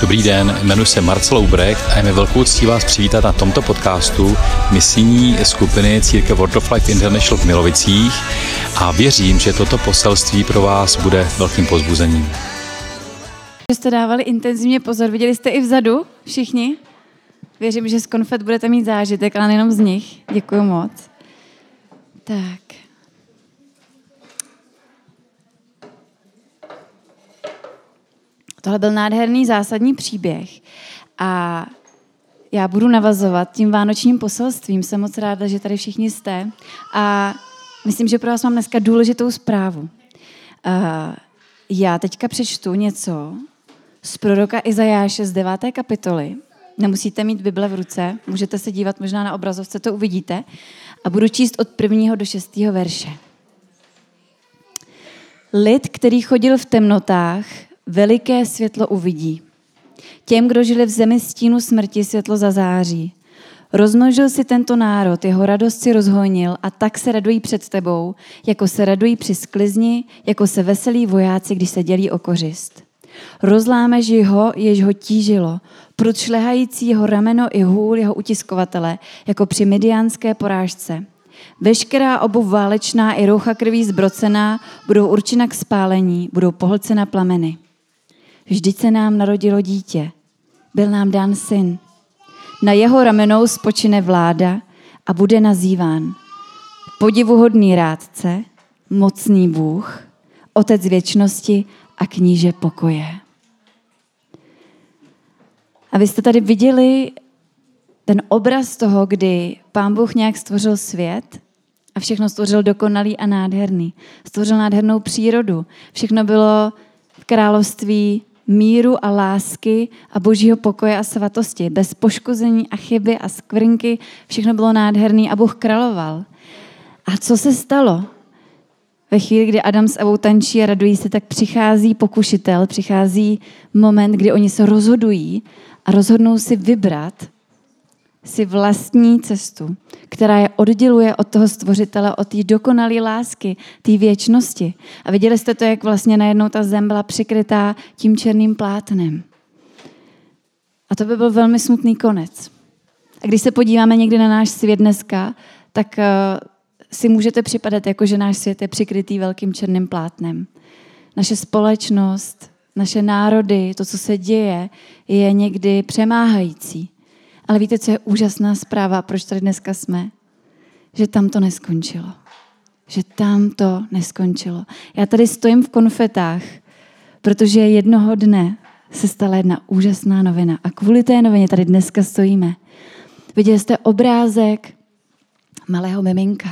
Dobrý den, jmenuji se Marcel Ubrecht a je mi velkou ctí vás přivítat na tomto podcastu misijní skupiny Církev World of Life International v Milovicích a věřím, že toto poselství pro vás bude velkým pozbuzením. Jste dávali intenzivně pozor, viděli jste i vzadu všichni? Věřím, že z konfet budete mít zážitek, ale nejenom z nich. Děkuji moc. Tak. Tohle byl nádherný zásadní příběh a já budu navazovat tím vánočním poselstvím. Jsem moc ráda, že tady všichni jste a myslím, že pro vás mám dneska důležitou zprávu. Já teďka přečtu něco z proroka Izajáše z 9. kapitoly. Nemusíte mít Bible v ruce, můžete se dívat možná na obrazovce, to uvidíte. A budu číst od prvního do šestého verše. Lid, který chodil v temnotách, veliké světlo uvidí. Těm, kdo žili v zemi stínu smrti, světlo zazáří. Rozmnožil si tento národ, jeho radost si rozhojnil a tak se radují před tebou, jako se radují při sklizni, jako se veselí vojáci, když se dělí o kořist. Rozlámeš jeho, jež ho tížilo, prud šlehající jeho rameno i hůl jeho utiskovatele, jako při midianské porážce. Veškerá obuv válečná i roucha krví zbrocená budou určena k spálení, budou pohlcena plameny. Vždyť se nám narodilo dítě, byl nám dán syn. Na jeho ramenou spočine vláda a bude nazýván podivuhodný rádce, mocný Bůh, otec věčnosti a kníže pokoje. A vy jste tady viděli ten obraz toho, kdy pán Bůh nějak stvořil svět a všechno stvořil dokonalý a nádherný. Stvořil nádhernou přírodu. Všechno bylo v království míru a lásky a božího pokoje a svatosti. Bez poškození a chyby a skvrnky všechno bylo nádherný a Bůh královal. A co se stalo? Ve chvíli, kdy Adam s Evou tančí a radují se, tak přichází pokušitel, přichází moment, kdy oni se rozhodují a rozhodnou si vybrat si vlastní cestu, která je odděluje od toho stvořitele, od té dokonalé lásky, té věčnosti. A viděli jste to, jak vlastně najednou ta zem byla přikrytá tím černým plátnem. A to by byl velmi smutný konec. A když se podíváme někdy na náš svět dneska, tak eh, si můžete připadat jako, že náš svět je přikrytý velkým černým plátnem. Naše společnost, naše národy, to, co se děje, je někdy přemáhající. Ale víte, co je úžasná zpráva, proč tady dneska jsme? Že tam to neskončilo. Že tam to neskončilo. Já tady stojím v konfetách, protože jednoho dne se stala jedna úžasná novina. A kvůli té novině tady dneska stojíme. Viděli jste obrázek malého miminka.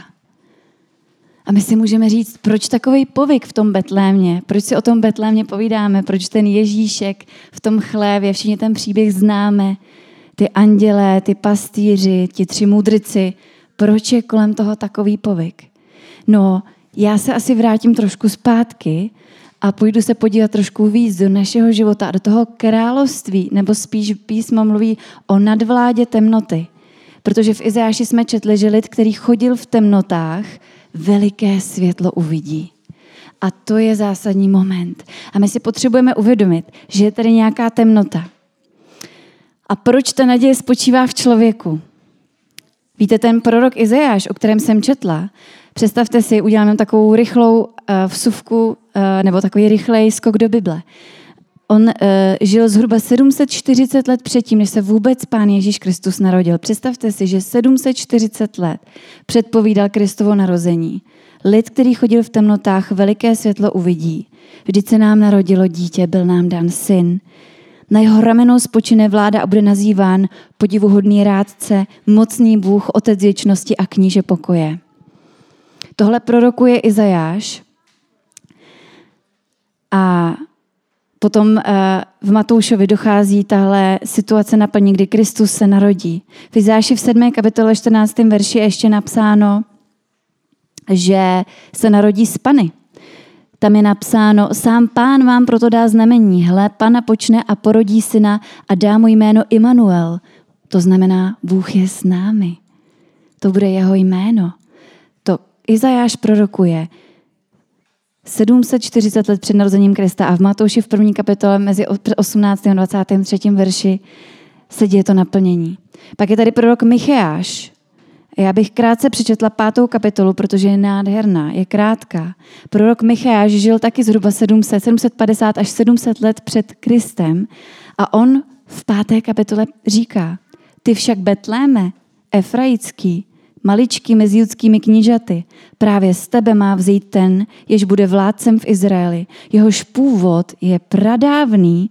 A my si můžeme říct, proč takový povyk v tom Betlémě, proč si o tom Betlémě povídáme, proč ten Ježíšek v tom chlévě, všichni ten příběh známe, ty andělé, ty pastýři, ti tři mudrici, proč je kolem toho takový povyk? No, já se asi vrátím trošku zpátky a půjdu se podívat trošku víc do našeho života a do toho království, nebo spíš písmo mluví o nadvládě temnoty. Protože v Izajáši jsme četli, že lid, který chodil v temnotách, veliké světlo uvidí. A to je zásadní moment. A my si potřebujeme uvědomit, že je tady nějaká temnota. A proč ta naděje spočívá v člověku? Víte, ten prorok Izajáš, o kterém jsem četla, představte si, uděláme takovou rychlou uh, vsuvku, uh, nebo takový rychlej skok do Bible. On uh, žil zhruba 740 let předtím, než se vůbec Pán Ježíš Kristus narodil. Představte si, že 740 let předpovídal Kristovo narození. Lid, který chodil v temnotách, veliké světlo uvidí. Vždyť se nám narodilo dítě, byl nám dán syn. Na jeho ramenou spočine vláda a bude nazýván podivuhodný rádce, mocný Bůh, otec věčnosti a kníže pokoje. Tohle prorokuje Izajáš a potom eh, v Matoušovi dochází tahle situace naplní, kdy Kristus se narodí. V Izáši v 7. kapitole 14. verši je ještě napsáno, že se narodí z Pany. Tam je napsáno, sám pán vám proto dá znamení. Hle, pana počne a porodí syna a dá mu jméno Immanuel. To znamená, Bůh je s námi. To bude jeho jméno. To Izajáš prorokuje 740 let před narozením Krista a v Matouši v první kapitole mezi 18. a 23. verši se děje to naplnění. Pak je tady prorok Micheáš. Já bych krátce přečetla pátou kapitolu, protože je nádherná, je krátká. Prorok Micheáš žil taky zhruba 700, 750 až 700 let před Kristem a on v páté kapitole říká, ty však Betléme, Efraický, maličký mezi judskými knížaty, právě z tebe má vzít ten, jež bude vládcem v Izraeli. Jehož původ je pradávný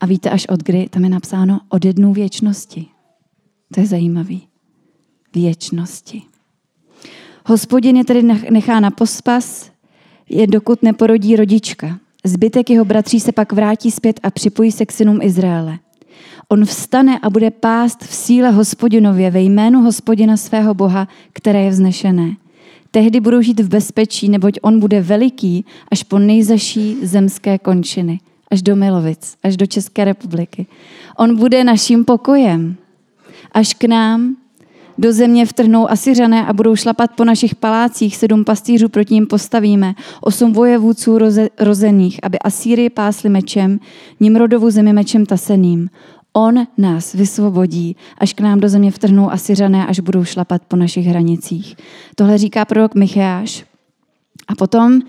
a víte až od kdy? Tam je napsáno od jednu věčnosti. To je zajímavý. Věčnosti. Hospodin je tedy nechá na pospas, je dokud neporodí rodička. Zbytek jeho bratří se pak vrátí zpět a připojí se k synům Izraele. On vstane a bude pást v síle hospodinově ve jménu hospodina svého Boha, které je vznešené. Tehdy budou žít v bezpečí, neboť on bude veliký až po nejzaší zemské končiny, až do Milovic, až do České republiky. On bude naším pokojem. Až k nám do země vtrhnou Asiřané a budou šlapat po našich palácích, sedm pastýřů proti ním postavíme, osm vojevůdců roze, rozených, aby Asýrii pásli mečem, Nimrodovu zemi mečem taseným. On nás vysvobodí, až k nám do země vtrhnou Asiřané, až budou šlapat po našich hranicích. Tohle říká prorok Micháš. A potom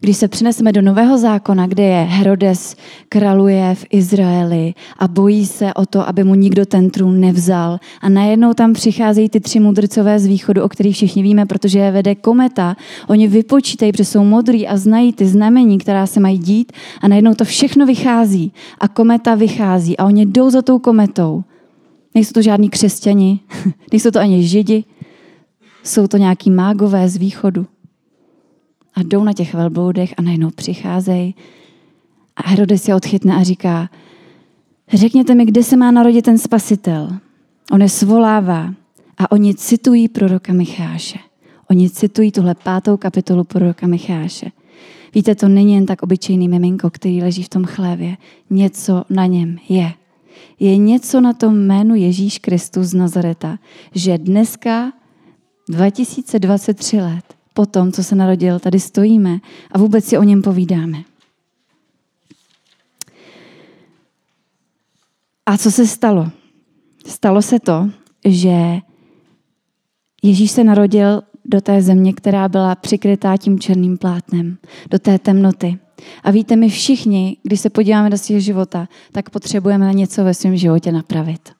když se přineseme do Nového zákona, kde je Herodes kraluje v Izraeli a bojí se o to, aby mu nikdo ten trůn nevzal. A najednou tam přicházejí ty tři mudrcové z východu, o kterých všichni víme, protože je vede kometa. Oni vypočítají, protože jsou modrý a znají ty znamení, která se mají dít a najednou to všechno vychází a kometa vychází a oni jdou za tou kometou. Nejsou to žádní křesťani, nejsou to ani židi, jsou to nějaký mágové z východu a jdou na těch velbloudech a najednou přicházejí a Herodes je odchytne a říká, řekněte mi, kde se má narodit ten spasitel. On je svolává a oni citují proroka Micháše. Oni citují tuhle pátou kapitolu proroka Micháše. Víte, to není jen tak obyčejný miminko, který leží v tom chlévě. Něco na něm je. Je něco na tom jménu Ježíš Kristus z Nazareta, že dneska 2023 let po tom, co se narodil, tady stojíme a vůbec si o něm povídáme. A co se stalo? Stalo se to, že Ježíš se narodil do té země, která byla přikrytá tím černým plátnem, do té temnoty. A víte, my všichni, když se podíváme do svého života, tak potřebujeme něco ve svém životě napravit.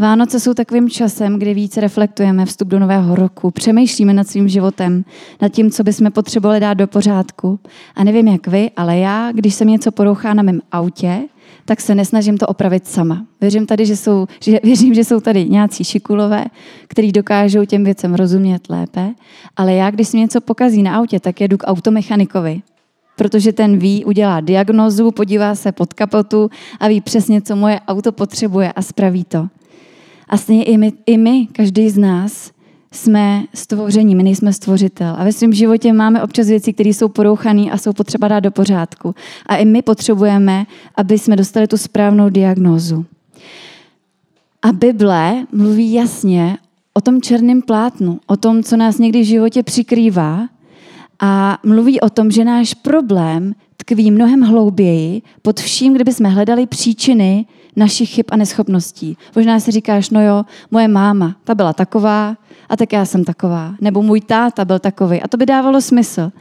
Vánoce jsou takovým časem, kdy více reflektujeme vstup do nového roku, přemýšlíme nad svým životem, nad tím, co bychom potřebovali dát do pořádku. A nevím jak vy, ale já, když se něco porouchá na mém autě, tak se nesnažím to opravit sama. Věřím, tady, že jsou, že, věřím, že jsou tady nějací šikulové, kteří dokážou těm věcem rozumět lépe, ale já, když se mi něco pokazí na autě, tak jedu k automechanikovi, protože ten ví, udělá diagnozu, podívá se pod kapotu a ví přesně, co moje auto potřebuje a spraví to. A stejně i my, i my, každý z nás, jsme stvoření, my nejsme stvořitel. A ve svém životě máme občas věci, které jsou porouchané a jsou potřeba dát do pořádku. A i my potřebujeme, aby jsme dostali tu správnou diagnózu. A Bible mluví jasně o tom černém plátnu, o tom, co nás někdy v životě přikrývá a mluví o tom, že náš problém tkví mnohem hlouběji pod vším, kdyby jsme hledali příčiny našich chyb a neschopností. Možná si říkáš, no jo, moje máma, ta byla taková a tak já jsem taková. Nebo můj táta byl takový. A to by dávalo smysl.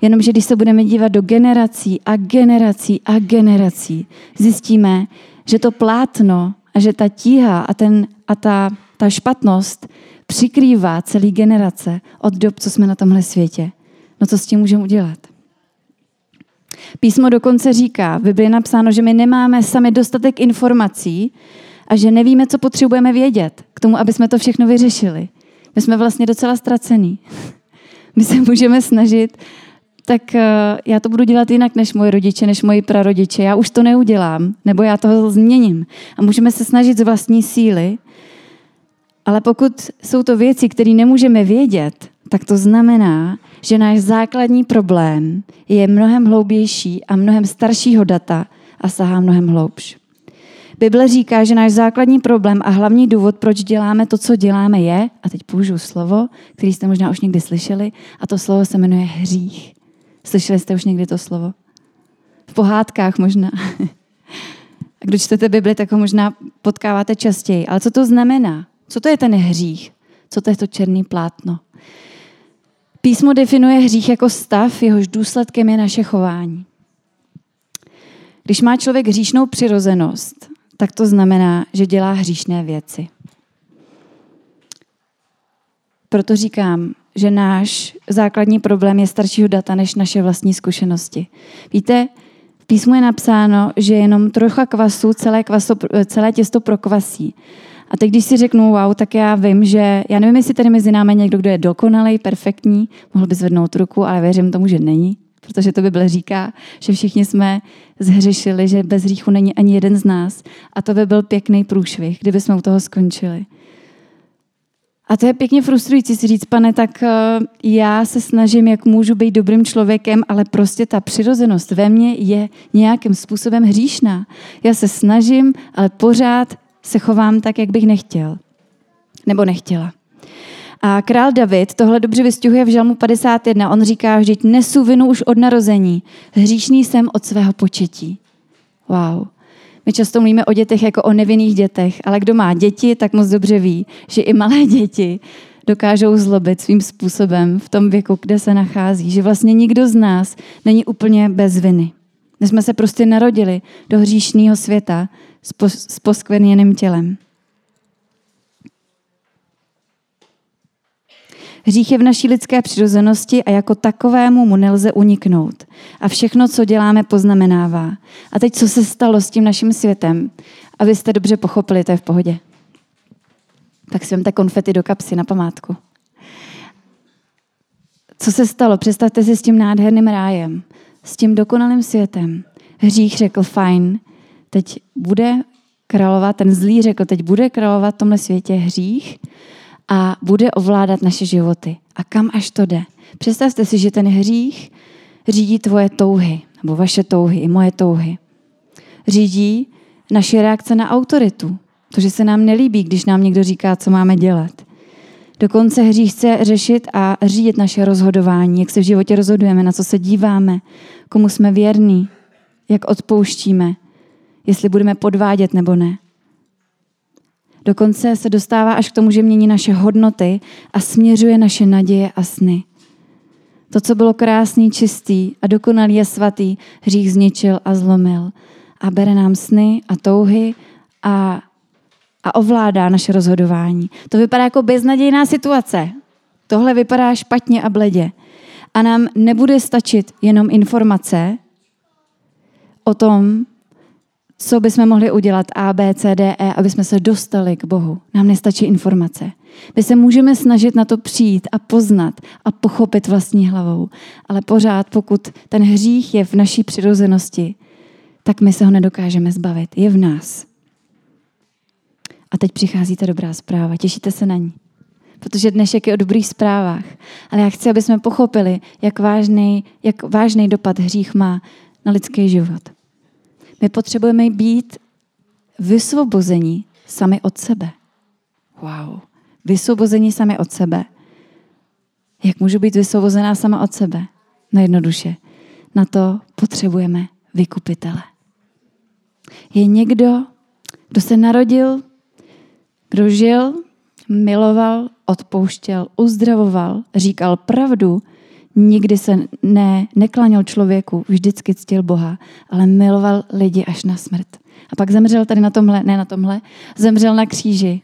Jenomže když se budeme dívat do generací a generací a generací, zjistíme, že to plátno a že ta tíha a, ten, a ta, ta špatnost přikrývá celý generace od dob, co jsme na tomhle světě. No co s tím můžeme udělat? Písmo dokonce říká, v Biblii je napsáno, že my nemáme sami dostatek informací a že nevíme, co potřebujeme vědět k tomu, aby jsme to všechno vyřešili. My jsme vlastně docela ztracení. My se můžeme snažit, tak eh, já to budu dělat jinak než moje rodiče, než moji prarodiče. Já už to neudělám, nebo já toho změním. A můžeme se snažit z vlastní síly, ale pokud jsou to věci, které nemůžeme vědět, tak to znamená, že náš základní problém je mnohem hloubější a mnohem staršího data a sahá mnohem hloubš. Bible říká, že náš základní problém a hlavní důvod, proč děláme to, co děláme, je, a teď použiju slovo, který jste možná už někdy slyšeli, a to slovo se jmenuje hřích. Slyšeli jste už někdy to slovo? V pohádkách možná. A kdo čtete Bibli, tak ho možná potkáváte častěji. Ale co to znamená? Co to je ten hřích? Co to je to černý plátno? Písmo definuje hřích jako stav, jehož důsledkem je naše chování. Když má člověk hříšnou přirozenost, tak to znamená, že dělá hříšné věci. Proto říkám, že náš základní problém je staršího data než naše vlastní zkušenosti. Víte, v písmu je napsáno, že jenom trocha kvasu celé, kvaso, celé těsto prokvasí. A teď, když si řeknu wow, tak já vím, že já nevím, jestli tady mezi námi někdo, kdo je dokonalý, perfektní, mohl by zvednout ruku, ale věřím tomu, že není, protože to Bible říká, že všichni jsme zhřešili, že bez hříchu není ani jeden z nás. A to by byl pěkný průšvih, kdyby jsme u toho skončili. A to je pěkně frustrující si říct, pane, tak eh, já se snažím, jak můžu být dobrým člověkem, ale prostě ta přirozenost ve mně je nějakým způsobem hříšná. Já se snažím, ale pořád se chovám tak, jak bych nechtěl. Nebo nechtěla. A král David tohle dobře vystihuje v Žalmu 51. On říká, že nesu vinu už od narození. Hříšný jsem od svého početí. Wow. My často mluvíme o dětech jako o nevinných dětech, ale kdo má děti, tak moc dobře ví, že i malé děti dokážou zlobit svým způsobem v tom věku, kde se nachází. Že vlastně nikdo z nás není úplně bez viny. My jsme se prostě narodili do hříšného světa s poskvrněným tělem. Hřích je v naší lidské přirozenosti a jako takovému mu nelze uniknout. A všechno, co děláme, poznamenává. A teď, co se stalo s tím naším světem? Abyste dobře pochopili, to je v pohodě. Tak si vemte konfety do kapsy na památku. Co se stalo? Představte si s tím nádherným rájem, s tím dokonalým světem. Hřích řekl, fajn, teď bude královat, ten zlý řekl, teď bude královat v tomhle světě hřích a bude ovládat naše životy. A kam až to jde? Představte si, že ten hřích řídí tvoje touhy, nebo vaše touhy, i moje touhy. Řídí naše reakce na autoritu. To, že se nám nelíbí, když nám někdo říká, co máme dělat. Dokonce hřích chce řešit a řídit naše rozhodování, jak se v životě rozhodujeme, na co se díváme, komu jsme věrní, jak odpouštíme, jestli budeme podvádět nebo ne. Dokonce se dostává až k tomu, že mění naše hodnoty a směřuje naše naděje a sny. To, co bylo krásný, čistý a dokonalý a svatý, hřích zničil a zlomil. A bere nám sny a touhy a, a ovládá naše rozhodování. To vypadá jako beznadějná situace. Tohle vypadá špatně a bledě. A nám nebude stačit jenom informace o tom, co bychom mohli udělat A, B, C, D, E, aby jsme se dostali k Bohu. Nám nestačí informace. My se můžeme snažit na to přijít a poznat a pochopit vlastní hlavou. Ale pořád, pokud ten hřích je v naší přirozenosti, tak my se ho nedokážeme zbavit. Je v nás. A teď přichází ta dobrá zpráva. Těšíte se na ní. Protože dnešek je o dobrých zprávách. Ale já chci, aby jsme pochopili, jak vážný, jak vážný dopad hřích má na lidský život. My potřebujeme být vysvobození sami od sebe. Wow. Vysvobození sami od sebe. Jak můžu být vysvobozená sama od sebe? Nejjednoduše. Na to potřebujeme vykupitele. Je někdo, kdo se narodil, kdo žil, miloval, odpouštěl, uzdravoval, říkal pravdu Nikdy se ne, neklanil člověku, vždycky ctil Boha, ale miloval lidi až na smrt. A pak zemřel tady na tomhle, ne na tomhle, zemřel na kříži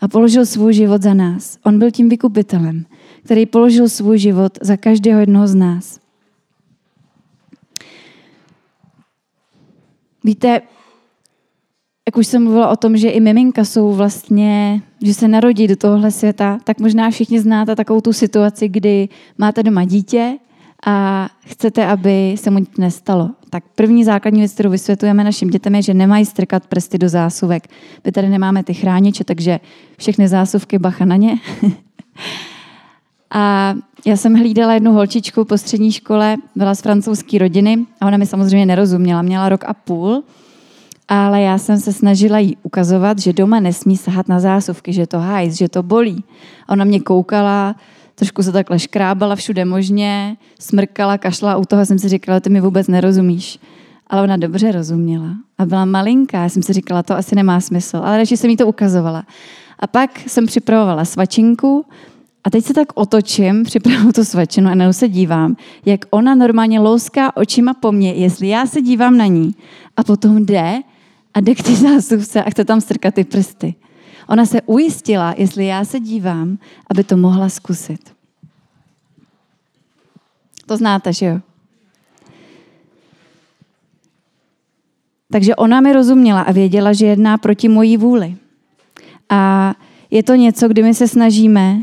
a položil svůj život za nás. On byl tím vykupitelem, který položil svůj život za každého jednoho z nás. Víte, jak už jsem mluvila o tom, že i miminka jsou vlastně, že se narodí do tohohle světa, tak možná všichni znáte takovou tu situaci, kdy máte doma dítě a chcete, aby se mu nic nestalo. Tak první základní věc, kterou vysvětlujeme našim dětem, je, že nemají strkat prsty do zásuvek. My tady nemáme ty chrániče, takže všechny zásuvky bacha na ně. a já jsem hlídala jednu holčičku po střední škole, byla z francouzské rodiny a ona mi samozřejmě nerozuměla. Měla rok a půl ale já jsem se snažila jí ukazovat, že doma nesmí sahat na zásuvky, že to hajs, že to bolí. A ona mě koukala trošku se takhle škrábala všude možně, smrkala, kašla u toho jsem si říkala, ty mi vůbec nerozumíš. Ale ona dobře rozuměla a byla malinká. Já jsem si říkala, to asi nemá smysl, ale radši jsem jí to ukazovala. A pak jsem připravovala svačinku a teď se tak otočím, připravu tu svačinu a najednou se dívám, jak ona normálně louská očima po mně, jestli já se dívám na ní a potom jde a jde k té zásuvce a chce tam strkat ty prsty. Ona se ujistila, jestli já se dívám, aby to mohla zkusit. To znáte, že jo? Takže ona mi rozuměla a věděla, že jedná proti mojí vůli. A je to něco, kdy my se snažíme,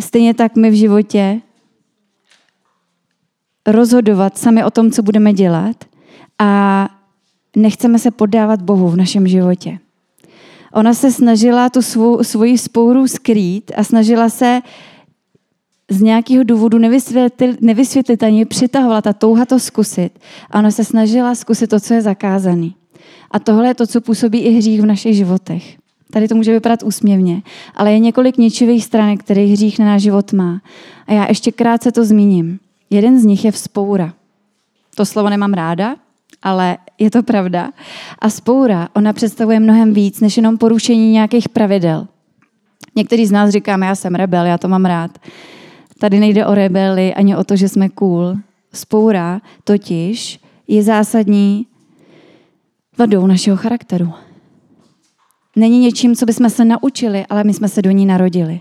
stejně tak my v životě, rozhodovat sami o tom, co budeme dělat a nechceme se poddávat Bohu v našem životě. Ona se snažila tu svou, svoji spouru skrýt a snažila se z nějakého důvodu nevysvětlit, nevysvětlitelně přitahovala ta touha to zkusit. A ona se snažila zkusit to, co je zakázané. A tohle je to, co působí i hřích v našich životech. Tady to může vypadat úsměvně, ale je několik ničivých stran, které hřích na náš život má. A já ještě krátce to zmíním. Jeden z nich je vzpoura. To slovo nemám ráda, ale je to pravda. A spoura, ona představuje mnohem víc, než jenom porušení nějakých pravidel. Někteří z nás říkáme, já jsem rebel, já to mám rád. Tady nejde o rebeli ani o to, že jsme cool. Spoura totiž je zásadní vadou našeho charakteru. Není něčím, co bychom se naučili, ale my jsme se do ní narodili.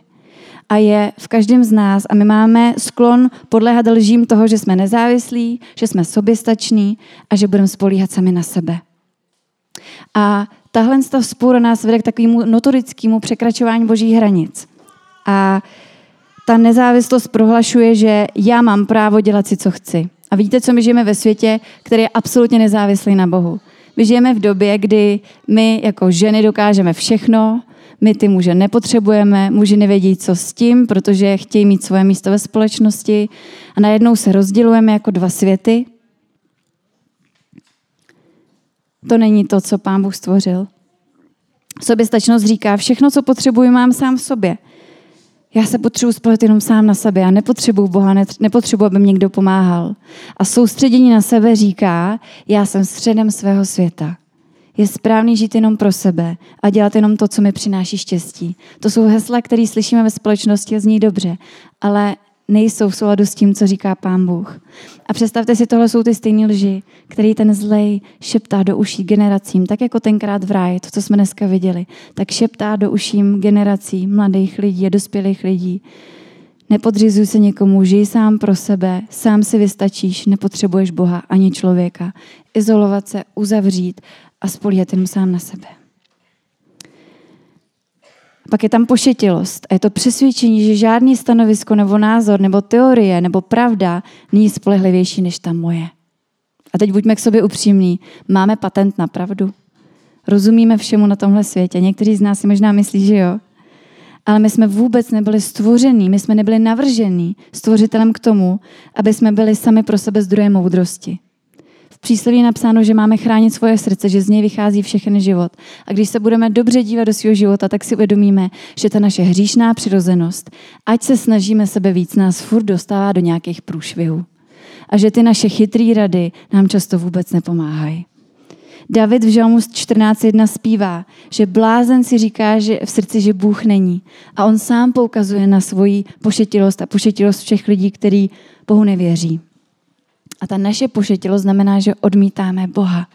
A je v každém z nás a my máme sklon podléhat lžím toho, že jsme nezávislí, že jsme soběstační a že budeme spolíhat sami na sebe. A tahle spoura nás vede k takovému notorickému překračování božích hranic. A ta nezávislost prohlašuje, že já mám právo dělat si, co chci. A vidíte, co my žijeme ve světě, který je absolutně nezávislý na Bohu. My žijeme v době, kdy my jako ženy dokážeme všechno, my ty muže nepotřebujeme, muži nevědí, co s tím, protože chtějí mít svoje místo ve společnosti a najednou se rozdělujeme jako dva světy. To není to, co pán Bůh stvořil. Soběstačnost říká, všechno, co potřebuji, mám sám v sobě. Já se potřebuji spojit jenom sám na sebe. Já nepotřebuji Boha, nepotřebuji, aby mi někdo pomáhal. A soustředění na sebe říká, já jsem středem svého světa. Je správný žít jenom pro sebe a dělat jenom to, co mi přináší štěstí. To jsou hesla, které slyšíme ve společnosti a zní dobře, ale nejsou v souladu s tím, co říká pán Bůh. A představte si, tohle jsou ty stejné lži, který ten zlej šeptá do uší generacím, tak jako tenkrát v ráji, to, co jsme dneska viděli, tak šeptá do uším generací mladých lidí a dospělých lidí. Nepodřizuj se někomu, žij sám pro sebe, sám si vystačíš, nepotřebuješ Boha ani člověka. Izolovat se, uzavřít a spolíhat jenom sám na sebe. Pak je tam pošetilost a je to přesvědčení, že žádný stanovisko nebo názor nebo teorie nebo pravda není spolehlivější než ta moje. A teď buďme k sobě upřímní. Máme patent na pravdu? Rozumíme všemu na tomhle světě? Někteří z nás si možná myslí, že jo. Ale my jsme vůbec nebyli stvoření, my jsme nebyli navržení stvořitelem k tomu, aby jsme byli sami pro sebe zdrojem moudrosti přísloví je napsáno, že máme chránit svoje srdce, že z něj vychází všechny život. A když se budeme dobře dívat do svého života, tak si uvědomíme, že ta naše hříšná přirozenost, ať se snažíme sebe víc, nás furt dostává do nějakých průšvihů. A že ty naše chytré rady nám často vůbec nepomáhají. David v Žalmu 14.1 zpívá, že blázen si říká že v srdci, že Bůh není. A on sám poukazuje na svoji pošetilost a pošetilost všech lidí, kteří Bohu nevěří. A ta naše pošetilost znamená, že odmítáme Boha.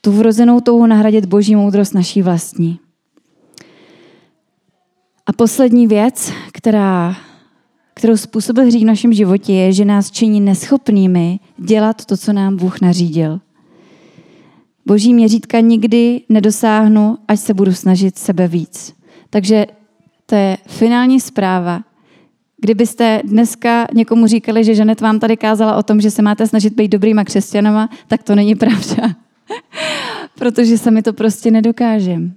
Tu vrozenou touhu nahradit boží moudrost naší vlastní. A poslední věc, která, kterou způsobil hřích v našem životě, je, že nás činí neschopnými dělat to, co nám Bůh nařídil. Boží měřítka nikdy nedosáhnu, až se budu snažit sebe víc. Takže to je finální zpráva, Kdybyste dneska někomu říkali, že Žanet vám tady kázala o tom, že se máte snažit být dobrýma křesťanama, tak to není pravda. Protože sami to prostě nedokážeme.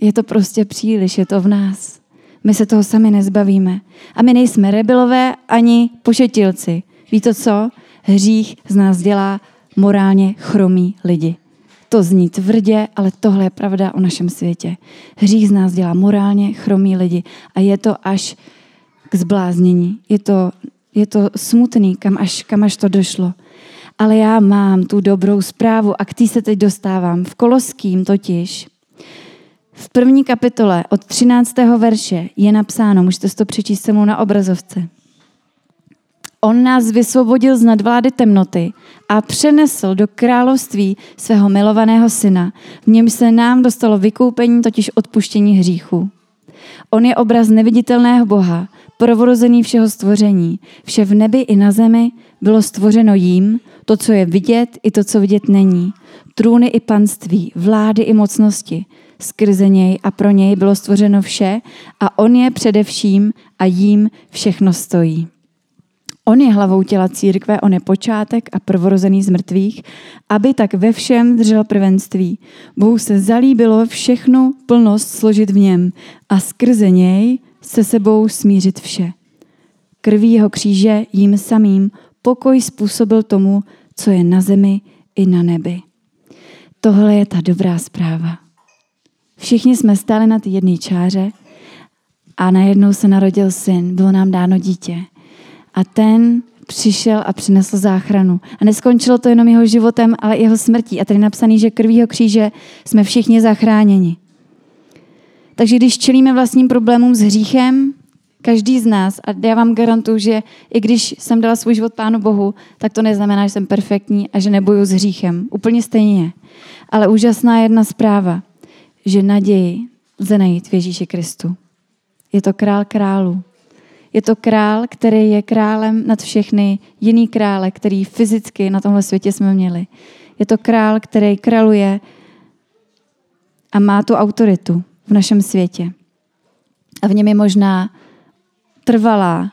Je to prostě příliš, je to v nás. My se toho sami nezbavíme. A my nejsme rebelové ani pošetilci. Víte co? Hřích z nás dělá morálně chromí lidi. To zní tvrdě, ale tohle je pravda o našem světě. Hřích z nás dělá morálně chromí lidi. A je to až k zbláznění. Je to, je to smutný, kam až, kam až to došlo. Ale já mám tu dobrou zprávu a k té se teď dostávám. V Koloským totiž v první kapitole od 13. verše je napsáno, můžete si to přečíst se mnou na obrazovce. On nás vysvobodil z nadvlády temnoty a přenesl do království svého milovaného syna. V něm se nám dostalo vykoupení, totiž odpuštění hříchů. On je obraz neviditelného Boha, prvorozený všeho stvoření. Vše v nebi i na zemi bylo stvořeno jím, to, co je vidět, i to, co vidět není. Trůny i panství, vlády i mocnosti. Skrze něj a pro něj bylo stvořeno vše a on je především a jím všechno stojí. On je hlavou těla církve, on je počátek a prvorozený z mrtvých, aby tak ve všem držel prvenství. Bohu se zalíbilo všechnu plnost složit v něm a skrze něj se sebou smířit vše. Krví jeho kříže jím samým pokoj způsobil tomu, co je na zemi i na nebi. Tohle je ta dobrá zpráva. Všichni jsme stáli na té jedné čáře a najednou se narodil syn, bylo nám dáno dítě. A ten přišel a přinesl záchranu. A neskončilo to jenom jeho životem, ale i jeho smrtí. A tady je napsaný, že krvího kříže jsme všichni zachráněni. Takže když čelíme vlastním problémům s hříchem, každý z nás, a já vám garantuju, že i když jsem dala svůj život Pánu Bohu, tak to neznamená, že jsem perfektní a že neboju s hříchem. Úplně stejně. Ale úžasná jedna zpráva, že naději lze najít v Ježíši Kristu. Je to král králu. Je to král, který je králem nad všechny jiný krále, který fyzicky na tomhle světě jsme měli. Je to král, který králuje a má tu autoritu v našem světě. A v něm je možná trvalá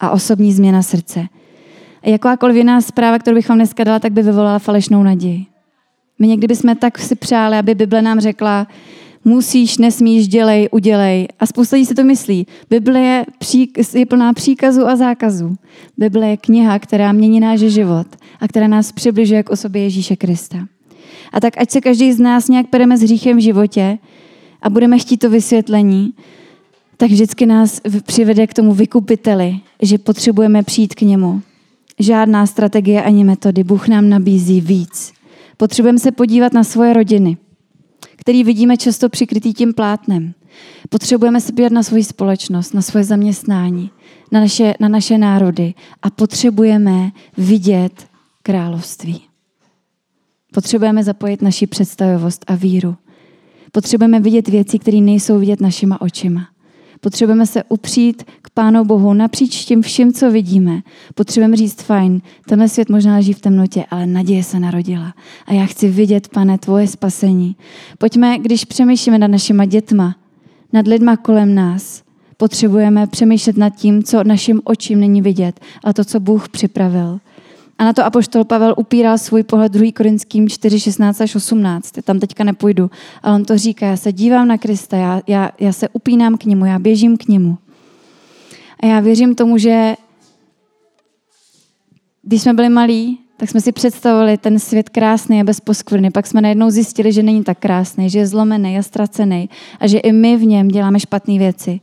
a osobní změna srdce. A jakákoliv jiná zpráva, kterou bych vám dneska dala, tak by vyvolala falešnou naději. My někdy bychom tak si přáli, aby Bible nám řekla, musíš, nesmíš, dělej, udělej. A spousta lidí si to myslí. Bible je, je plná příkazů a zákazů. Bible je kniha, která mění náš život a která nás přibližuje k osobě Ježíše Krista. A tak ať se každý z nás nějak pereme s hříchem v životě a budeme chtít to vysvětlení, tak vždycky nás přivede k tomu vykupiteli, že potřebujeme přijít k němu. Žádná strategie ani metody. Bůh nám nabízí víc. Potřebujeme se podívat na svoje rodiny, který vidíme často přikrytý tím plátnem. Potřebujeme se podívat na svoji společnost, na svoje zaměstnání, na naše, na naše národy a potřebujeme vidět království. Potřebujeme zapojit naši představivost a víru. Potřebujeme vidět věci, které nejsou vidět našima očima. Potřebujeme se upřít k Pánu Bohu napříč tím vším, co vidíme. Potřebujeme říct, fajn, tenhle svět možná leží v temnotě, ale naděje se narodila. A já chci vidět, pane, tvoje spasení. Pojďme, když přemýšlíme nad našima dětma, nad lidma kolem nás, potřebujeme přemýšlet nad tím, co našim očím není vidět, a to, co Bůh připravil. A na to apoštol Pavel upíral svůj pohled 2. Korinským 4, 16 až 18. Tam teďka nepůjdu. Ale on to říká, já se dívám na Krista, já, já, já se upínám k němu, já běžím k němu. A já věřím tomu, že když jsme byli malí, tak jsme si představovali ten svět krásný a bez poskvrny. Pak jsme najednou zjistili, že není tak krásný, že je zlomený a ztracený a že i my v něm děláme špatné věci.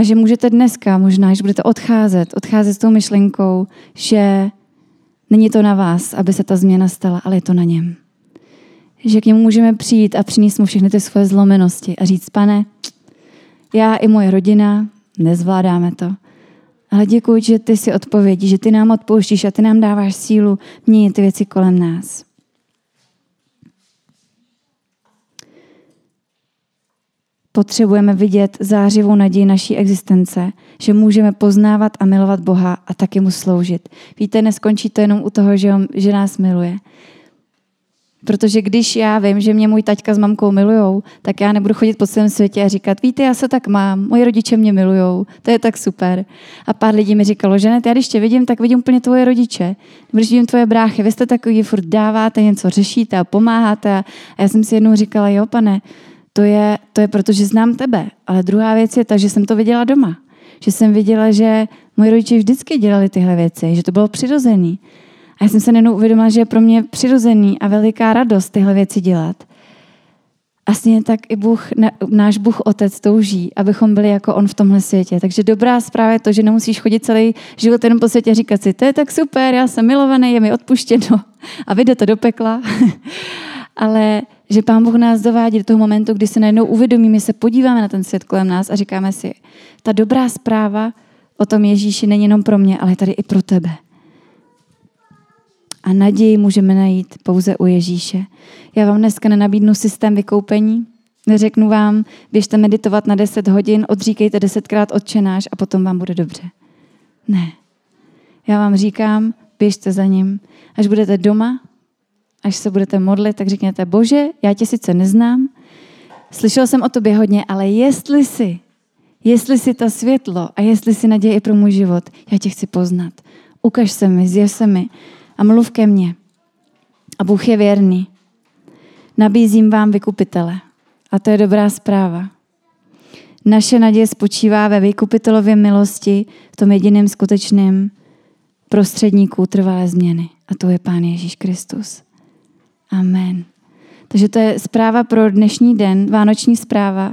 A že můžete dneska, možná, že budete odcházet, odcházet s tou myšlenkou, že není to na vás, aby se ta změna stala, ale je to na něm. Že k němu můžeme přijít a přinést mu všechny ty svoje zlomenosti a říct, pane, já i moje rodina nezvládáme to, ale děkuji, že ty si odpovědí, že ty nám odpouštíš a ty nám dáváš sílu měnit ty věci kolem nás. Potřebujeme vidět zářivou naději naší existence, že můžeme poznávat a milovat Boha a taky mu sloužit. Víte, neskončí to jenom u toho, že, on, že nás miluje. Protože když já vím, že mě můj taťka s mamkou milujou, tak já nebudu chodit po celém světě a říkat, víte, já se tak mám, moji rodiče mě milujou, to je tak super. A pár lidí mi říkalo, že ne, já když tě vidím, tak vidím úplně tvoje rodiče. Když vidím tvoje bráchy, vy jste takový, furt dáváte, něco řešíte a pomáháte. A já jsem si jednou říkala, jo, pane, to je, to je proto, že znám tebe. Ale druhá věc je ta, že jsem to viděla doma. Že jsem viděla, že moji rodiče vždycky dělali tyhle věci, že to bylo přirozený. A já jsem se nenou uvědomila, že je pro mě přirozený a veliká radost tyhle věci dělat. Vlastně tak i Bůh, náš Bůh Otec touží, abychom byli jako On v tomhle světě. Takže dobrá zpráva je to, že nemusíš chodit celý život jenom po světě a říkat si, to je tak super, já jsem milovaný, je mi odpuštěno a vyjde to do pekla. Ale že Pán Bůh nás dovádí do toho momentu, kdy se najednou uvědomíme, se podíváme na ten svět kolem nás a říkáme si, ta dobrá zpráva o tom Ježíši není jenom pro mě, ale je tady i pro tebe. A naději můžeme najít pouze u Ježíše. Já vám dneska nenabídnu systém vykoupení, neřeknu vám, běžte meditovat na 10 hodin, odříkejte desetkrát odčenáš a potom vám bude dobře. Ne. Já vám říkám, běžte za ním. Až budete doma, až se budete modlit, tak řekněte, bože, já tě sice neznám, slyšel jsem o tobě hodně, ale jestli si, jestli si ta světlo a jestli si naděje pro můj život, já tě chci poznat. Ukaž se mi, zjev se mi a mluv ke mně. A Bůh je věrný. Nabízím vám vykupitele. A to je dobrá zpráva. Naše naděje spočívá ve vykupitelově milosti, v tom jediném skutečném prostředníku trvalé změny. A to je Pán Ježíš Kristus. Amen. Takže to je zpráva pro dnešní den, vánoční zpráva.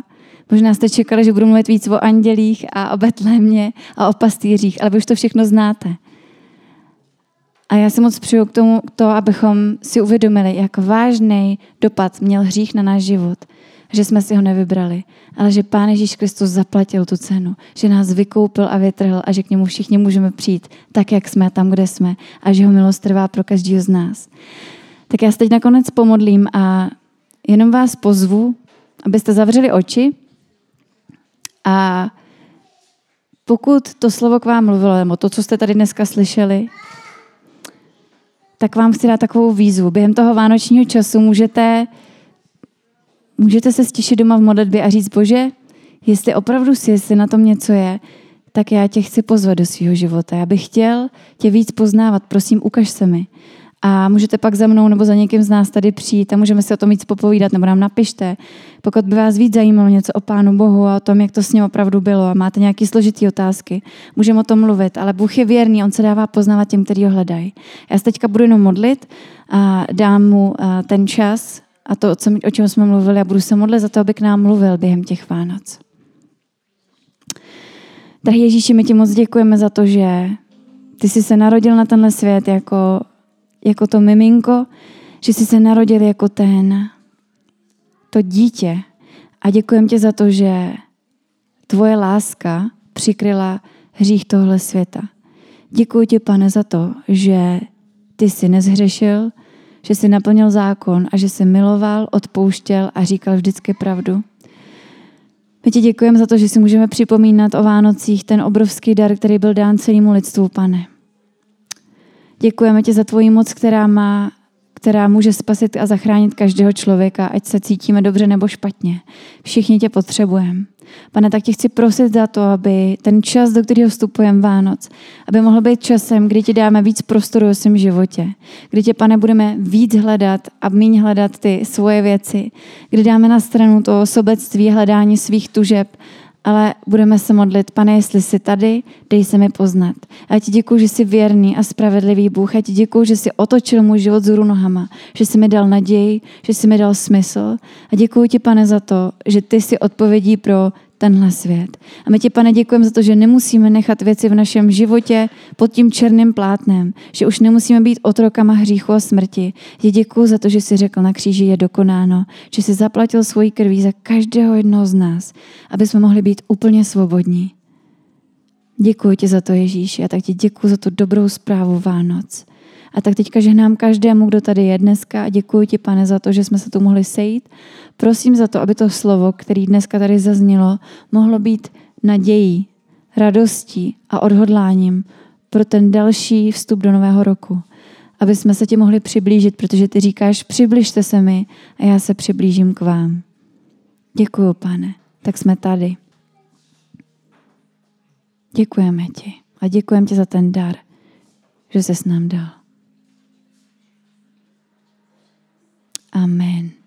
Možná jste čekali, že budu mluvit víc o andělích a o Betlémě a o pastýřích, ale vy už to všechno znáte. A já si moc přeju k tomu to, abychom si uvědomili, jak vážný dopad měl hřích na náš život. Že jsme si ho nevybrali, ale že Pán Ježíš Kristus zaplatil tu cenu, že nás vykoupil a vytrhl a že k němu všichni můžeme přijít tak, jak jsme, tam, kde jsme a že ho milost trvá pro každého z nás. Tak já se teď nakonec pomodlím a jenom vás pozvu, abyste zavřeli oči a pokud to slovo k vám mluvilo, nebo to, co jste tady dneska slyšeli, tak vám chci dát takovou výzvu. Během toho vánočního času můžete, můžete se stišit doma v modlitbě a říct, bože, jestli opravdu si, jestli na tom něco je, tak já tě chci pozvat do svého života. Já bych chtěl tě víc poznávat, prosím, ukaž se mi. A můžete pak za mnou nebo za někým z nás tady přijít a můžeme si o tom víc popovídat, nebo nám napište. Pokud by vás víc zajímalo něco o Pánu Bohu a o tom, jak to s ním opravdu bylo a máte nějaké složité otázky, můžeme o tom mluvit. Ale Bůh je věrný, on se dává poznávat těm, kteří ho hledají. Já se teďka budu jenom modlit a dám mu ten čas a to, o čem jsme mluvili, a budu se modlit za to, aby k nám mluvil během těch Vánoc. Drahý Ježíši, my ti moc děkujeme za to, že ty jsi se narodil na tenhle svět jako jako to miminko, že jsi se narodil jako ten, to dítě. A děkujem tě za to, že tvoje láska přikryla hřích tohle světa. Děkuji ti, pane, za to, že ty jsi nezhřešil, že jsi naplnil zákon a že jsi miloval, odpouštěl a říkal vždycky pravdu. My ti děkujeme za to, že si můžeme připomínat o Vánocích ten obrovský dar, který byl dán celému lidstvu, pane. Děkujeme ti za tvoji moc, která má která může spasit a zachránit každého člověka, ať se cítíme dobře nebo špatně. Všichni tě potřebujeme. Pane, tak tě chci prosit za to, aby ten čas, do kterého vstupujeme Vánoc, aby mohl být časem, kdy ti dáme víc prostoru v svém životě, kdy tě, pane, budeme víc hledat a méně hledat ty svoje věci, kdy dáme na stranu to sobectví, hledání svých tužeb ale budeme se modlit, pane, jestli jsi tady, dej se mi poznat. A ti děkuji, že jsi věrný a spravedlivý Bůh. Já ti děkuji, že jsi otočil můj život z nohama, že jsi mi dal naději, že jsi mi dal smysl. A děkuji ti, pane, za to, že ty jsi odpovědí pro tenhle svět. A my ti, pane, děkujeme za to, že nemusíme nechat věci v našem životě pod tím černým plátnem, že už nemusíme být otrokama hříchu a smrti. Je děkuji za to, že jsi řekl na kříži je dokonáno, že jsi zaplatil svoji krví za každého jednoho z nás, aby jsme mohli být úplně svobodní. Děkuji ti za to, Ježíš. A tak ti děkuji za tu dobrou zprávu Vánoc. A tak teďka žehnám každému, kdo tady je dneska a děkuji ti, pane, za to, že jsme se tu mohli sejít. Prosím za to, aby to slovo, který dneska tady zaznělo, mohlo být nadějí, radostí a odhodláním pro ten další vstup do nového roku. Aby jsme se ti mohli přiblížit, protože ty říkáš, přibližte se mi a já se přiblížím k vám. Děkuji, pane. Tak jsme tady. Děkujeme ti a děkujeme ti za ten dar, že jsi s nám dal. Amen.